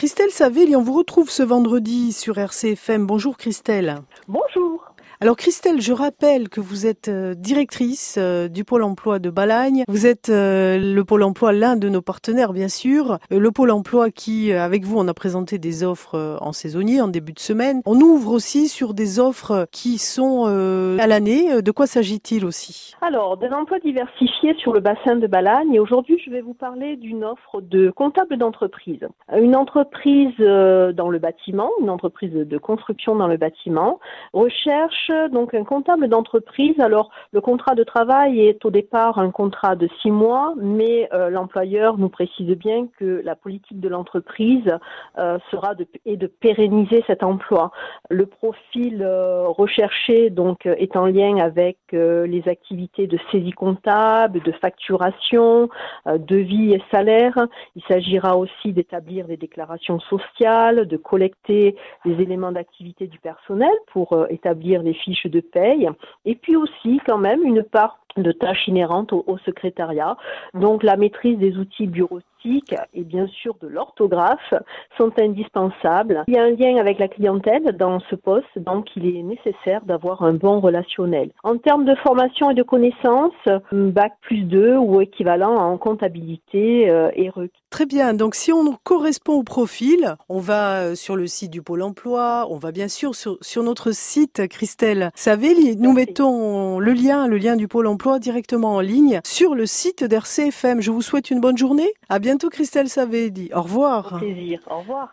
Christelle Savelli, on vous retrouve ce vendredi sur RCFM. Bonjour Christelle. Bonjour. Alors Christelle, je rappelle que vous êtes euh, directrice euh, du Pôle emploi de Balagne. Vous êtes euh, le Pôle emploi, l'un de nos partenaires bien sûr. Le Pôle emploi qui, avec vous, on a présenté des offres en saisonnier, en début de semaine. On ouvre aussi sur des offres qui sont à l'année. De quoi s'agit-il aussi? Alors, des emplois diversifiés sur le bassin de Balagne. Et aujourd'hui, je vais vous parler d'une offre de comptable d'entreprise. Une entreprise dans le bâtiment, une entreprise de construction dans le bâtiment, recherche donc un comptable d'entreprise. Alors le contrat de travail est au départ un contrat de six mois, mais euh, l'employeur nous précise bien que la politique de l'entreprise euh, sera de, de pérenniser cet emploi. Le profil euh, recherché donc est en lien avec les activités de saisie comptable, de facturation, devis et salaire. Il s'agira aussi d'établir des déclarations sociales, de collecter les éléments d'activité du personnel pour établir les fiches de paye, et puis aussi quand même une part de tâches inhérentes au, secrétariat. Donc la maîtrise des outils bureautiques et bien sûr de l'orthographe sont indispensables. Il y a un lien avec la clientèle dans ce poste, donc il est nécessaire d'avoir un bon relationnel. En termes de formation et de connaissances, bac plus 2 ou équivalent en comptabilité euh, est requis. Très bien, donc si on correspond au profil, on va euh, sur le site du Pôle emploi, on va bien sûr sur, sur notre site, Christelle Savelli, nous mettons le lien, le lien du Pôle emploi directement en ligne sur le site d'RCFM. Je vous souhaite une bonne journée. À bientôt Christelle Savelli. Au revoir. Au revoir.